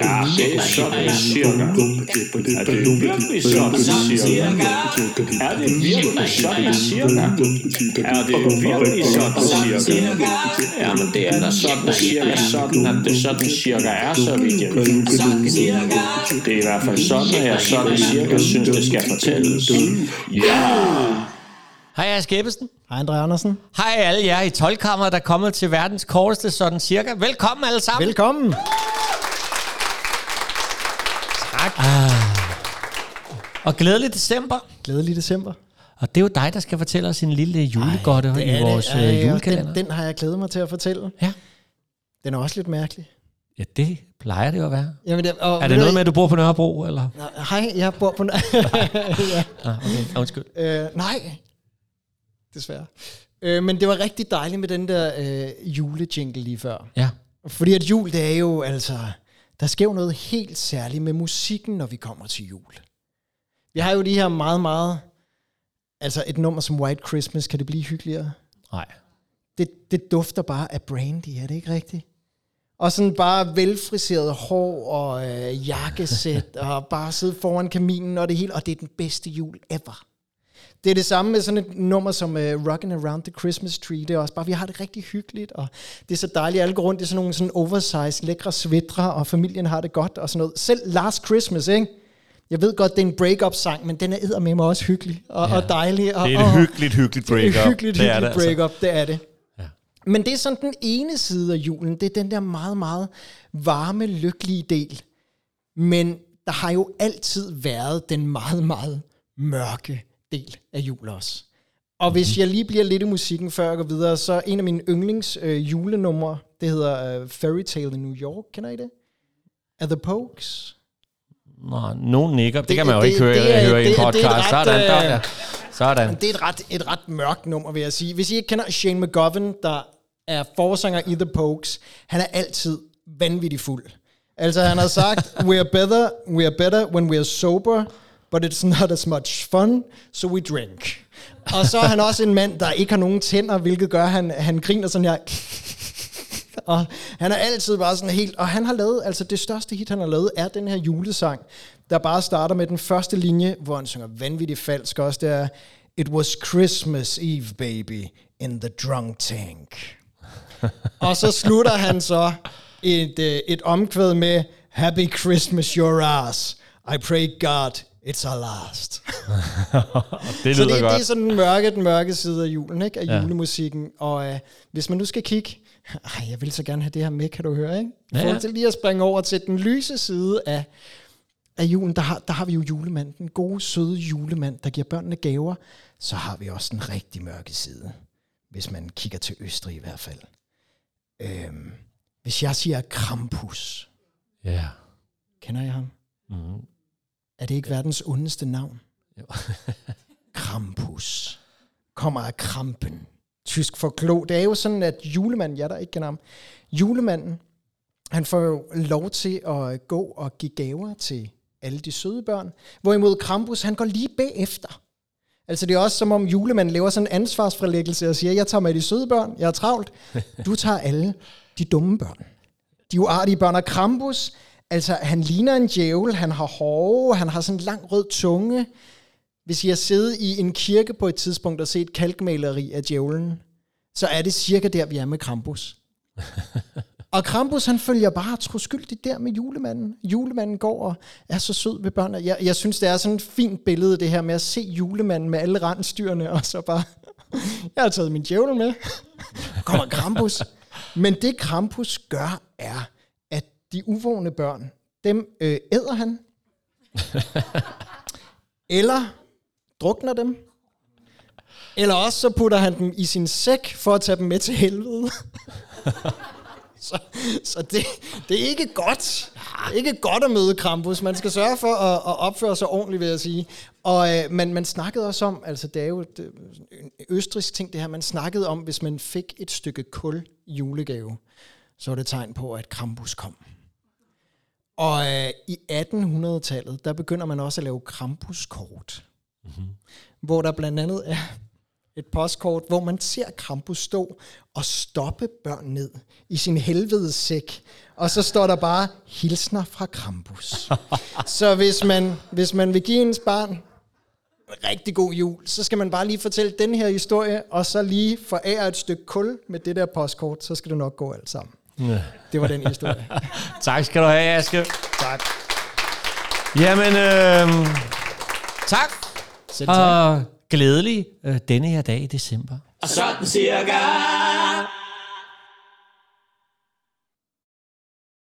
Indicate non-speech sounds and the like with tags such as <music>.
Ja, det er sådan cirka. Er det virkelig sådan cirka? Er det virkelig sådan cirka? Er det virkelig sådan cirka? Jamen det er da sådan cirka sådan, at det sådan cirka er, så vidt jeg ved. Det er i hvert fald sådan, at jeg sådan cirka synes, det skal fortælles. Ja! Hej, jeg er Skæbbesen. Hej Andre Andersen. Hej alle jer i 12 der er kommet til verdens korteste sådan cirka. Velkommen alle sammen. Velkommen. tak. Og glædelig december. Glædelig december. Og det er jo dig, der skal fortælle os en lille julegodte det i vores det. Ej, øh, julekalender. Den, den har jeg glædet mig til at fortælle. Ja. Den er også lidt mærkelig. ja, det plejer det jo at være. Jamen, det, og, Er det noget med, at du bor på Nørrebro, eller? Hej, jeg bor på... <laughs> ja. Ah, okay. Undskyld. øh, nej, desværre. Øh, men det var rigtig dejligt med den der øh, julejingle lige før. Ja. Fordi at jul, det er jo altså... Der sker jo noget helt særligt med musikken, når vi kommer til jul. Vi har jo de her meget, meget... Altså et nummer som White Christmas, kan det blive hyggeligere? Nej. det, det dufter bare af brandy, er det ikke rigtigt? Og sådan bare velfriseret hår og øh, jakkesæt, <laughs> og bare sidde foran kaminen og det hele, og det er den bedste jul ever. Det er det samme med sådan et nummer som uh, Rockin' Around the Christmas Tree. Det er også bare, vi har det rigtig hyggeligt, og det er så dejligt, alle går rundt i sådan nogle sådan oversized, lækre svætre, og familien har det godt og sådan noget. Selv Last Christmas, ikke? Jeg ved godt, det er en break-up-sang, men den er med mig også hyggelig og, ja. og dejlig. Og, Det er og, et hyggeligt, hyggeligt det er break-up. et hyggeligt, Det er hyggeligt det altså. break-up, det er det. Ja. Men det er sådan den ene side af julen, det er den der meget, meget varme, lykkelige del. Men der har jo altid været den meget, meget mørke del af jul også. Og Mhm. hvis jeg lige bliver lidt i musikken, før jeg går videre, så en af mine yndlings øh, julenumre, det hedder øh, Fairy Tale in New York. Kender I det? Af The Pokes? Nå, nogen nikker. Det, Det- kan man jo det- ikke høre, det høre i en det- det et podcast. ret, Sådan, der, øh. Sådan. Det er et ret, et ret mørkt nummer, vil jeg sige. Hvis I ikke kender Shane McGovern, der er forsanger i The Pokes, han er altid vanvittig fuld. Altså han har sagt, we are better, we are better when we are sober, but it's not as much fun, so we drink. Og så er han også en mand, der ikke har nogen tænder, hvilket gør, at han, han griner sådan her. Og han er altid bare sådan helt... Og han har lavet... Altså det største hit, han har lavet, er den her julesang, der bare starter med den første linje, hvor han synger vanvittigt falsk også. Det er... It was Christmas Eve, baby, in the drunk tank. <laughs> og så slutter han så et, øh, et omkvæd med Happy Christmas your ass. I pray God it's our last. <laughs> Det Så lyder det, godt. det er sådan den mørke, den mørke side af julen, ikke? Af Ja. julemusikken. Og øh, hvis man nu skal kigge... <laughs> Ej, jeg vil så gerne have det her med, kan du høre, ikke? Ja, ja. ja. til lige at springe over til den lyse side af, af julen, der har, der har vi jo julemanden. Den gode, søde julemand, der giver børnene gaver. Så har vi også den rigtig mørke side. Hvis man kigger til Østrig i hvert fald. Øhm, hvis jeg siger Krampus, Ja. kender jeg ham? Mm. Er det ikke verdens ondeste navn? Jo. <laughs> Krampus. Kommer af krampen. Tysk for klo. Det er jo sådan, at julemanden, jeg der ikke kender ham, julemanden, han får jo lov til at gå og give gaver til alle de søde børn. Hvorimod Krampus, han går lige bagefter. Altså det er også som om julemanden laver sådan en ansvarsfralæggelse og siger, jeg tager med de søde børn, jeg er travlt. Du tager alle de dumme børn. De uartige børn. Og Krampus, altså han ligner en djævel, han har hår, han har sådan en lang rød tunge. Hvis I har siddet i en kirke på et tidspunkt og set kalkmaleri af djævlen, så er det cirka der, vi er med Krampus. <laughs> og Krampus, han følger bare troskyldigt der med julemanden. Julemanden går og er så sød ved børnene. Jeg, jeg synes, det er sådan et fint billede, det her med at se julemanden med alle randstyrene, og så bare, <laughs> jeg har taget min djævel med. <laughs> Kommer Krampus. Men det Krampus gør, er, de uvågne børn, dem øh, æder han, <laughs> eller drukner dem, eller også så putter han dem i sin sæk for at tage dem med til helvede. <laughs> så så det, det er ikke godt. Det er ikke godt at møde Krampus. Man skal sørge for at, at opføre sig ordentligt, vil jeg sige. Og øh, man, man snakkede også om, altså det er jo det, en østrisk ting det her, man snakkede om, hvis man fik et stykke kul julegave, så var det tegn på, at Krampus kom. Og øh, i 1800-tallet, der begynder man også at lave Krampuskort. Mm-hmm. Hvor der blandt andet er et postkort, hvor man ser Krampus stå og stoppe børn ned i sin helvedes sæk. Og så står der bare, hilsner fra Krampus. <laughs> så hvis man, hvis man vil give ens barn en rigtig god jul, så skal man bare lige fortælle den her historie, og så lige forære et stykke kul med det der postkort, så skal det nok gå alt sammen. Det var den historie. <laughs> Tak skal du have, Aske. tak. Jamen, øh, tak. Selv tak. Og glædelig øh, denne her dag i december. Og sådan cirka.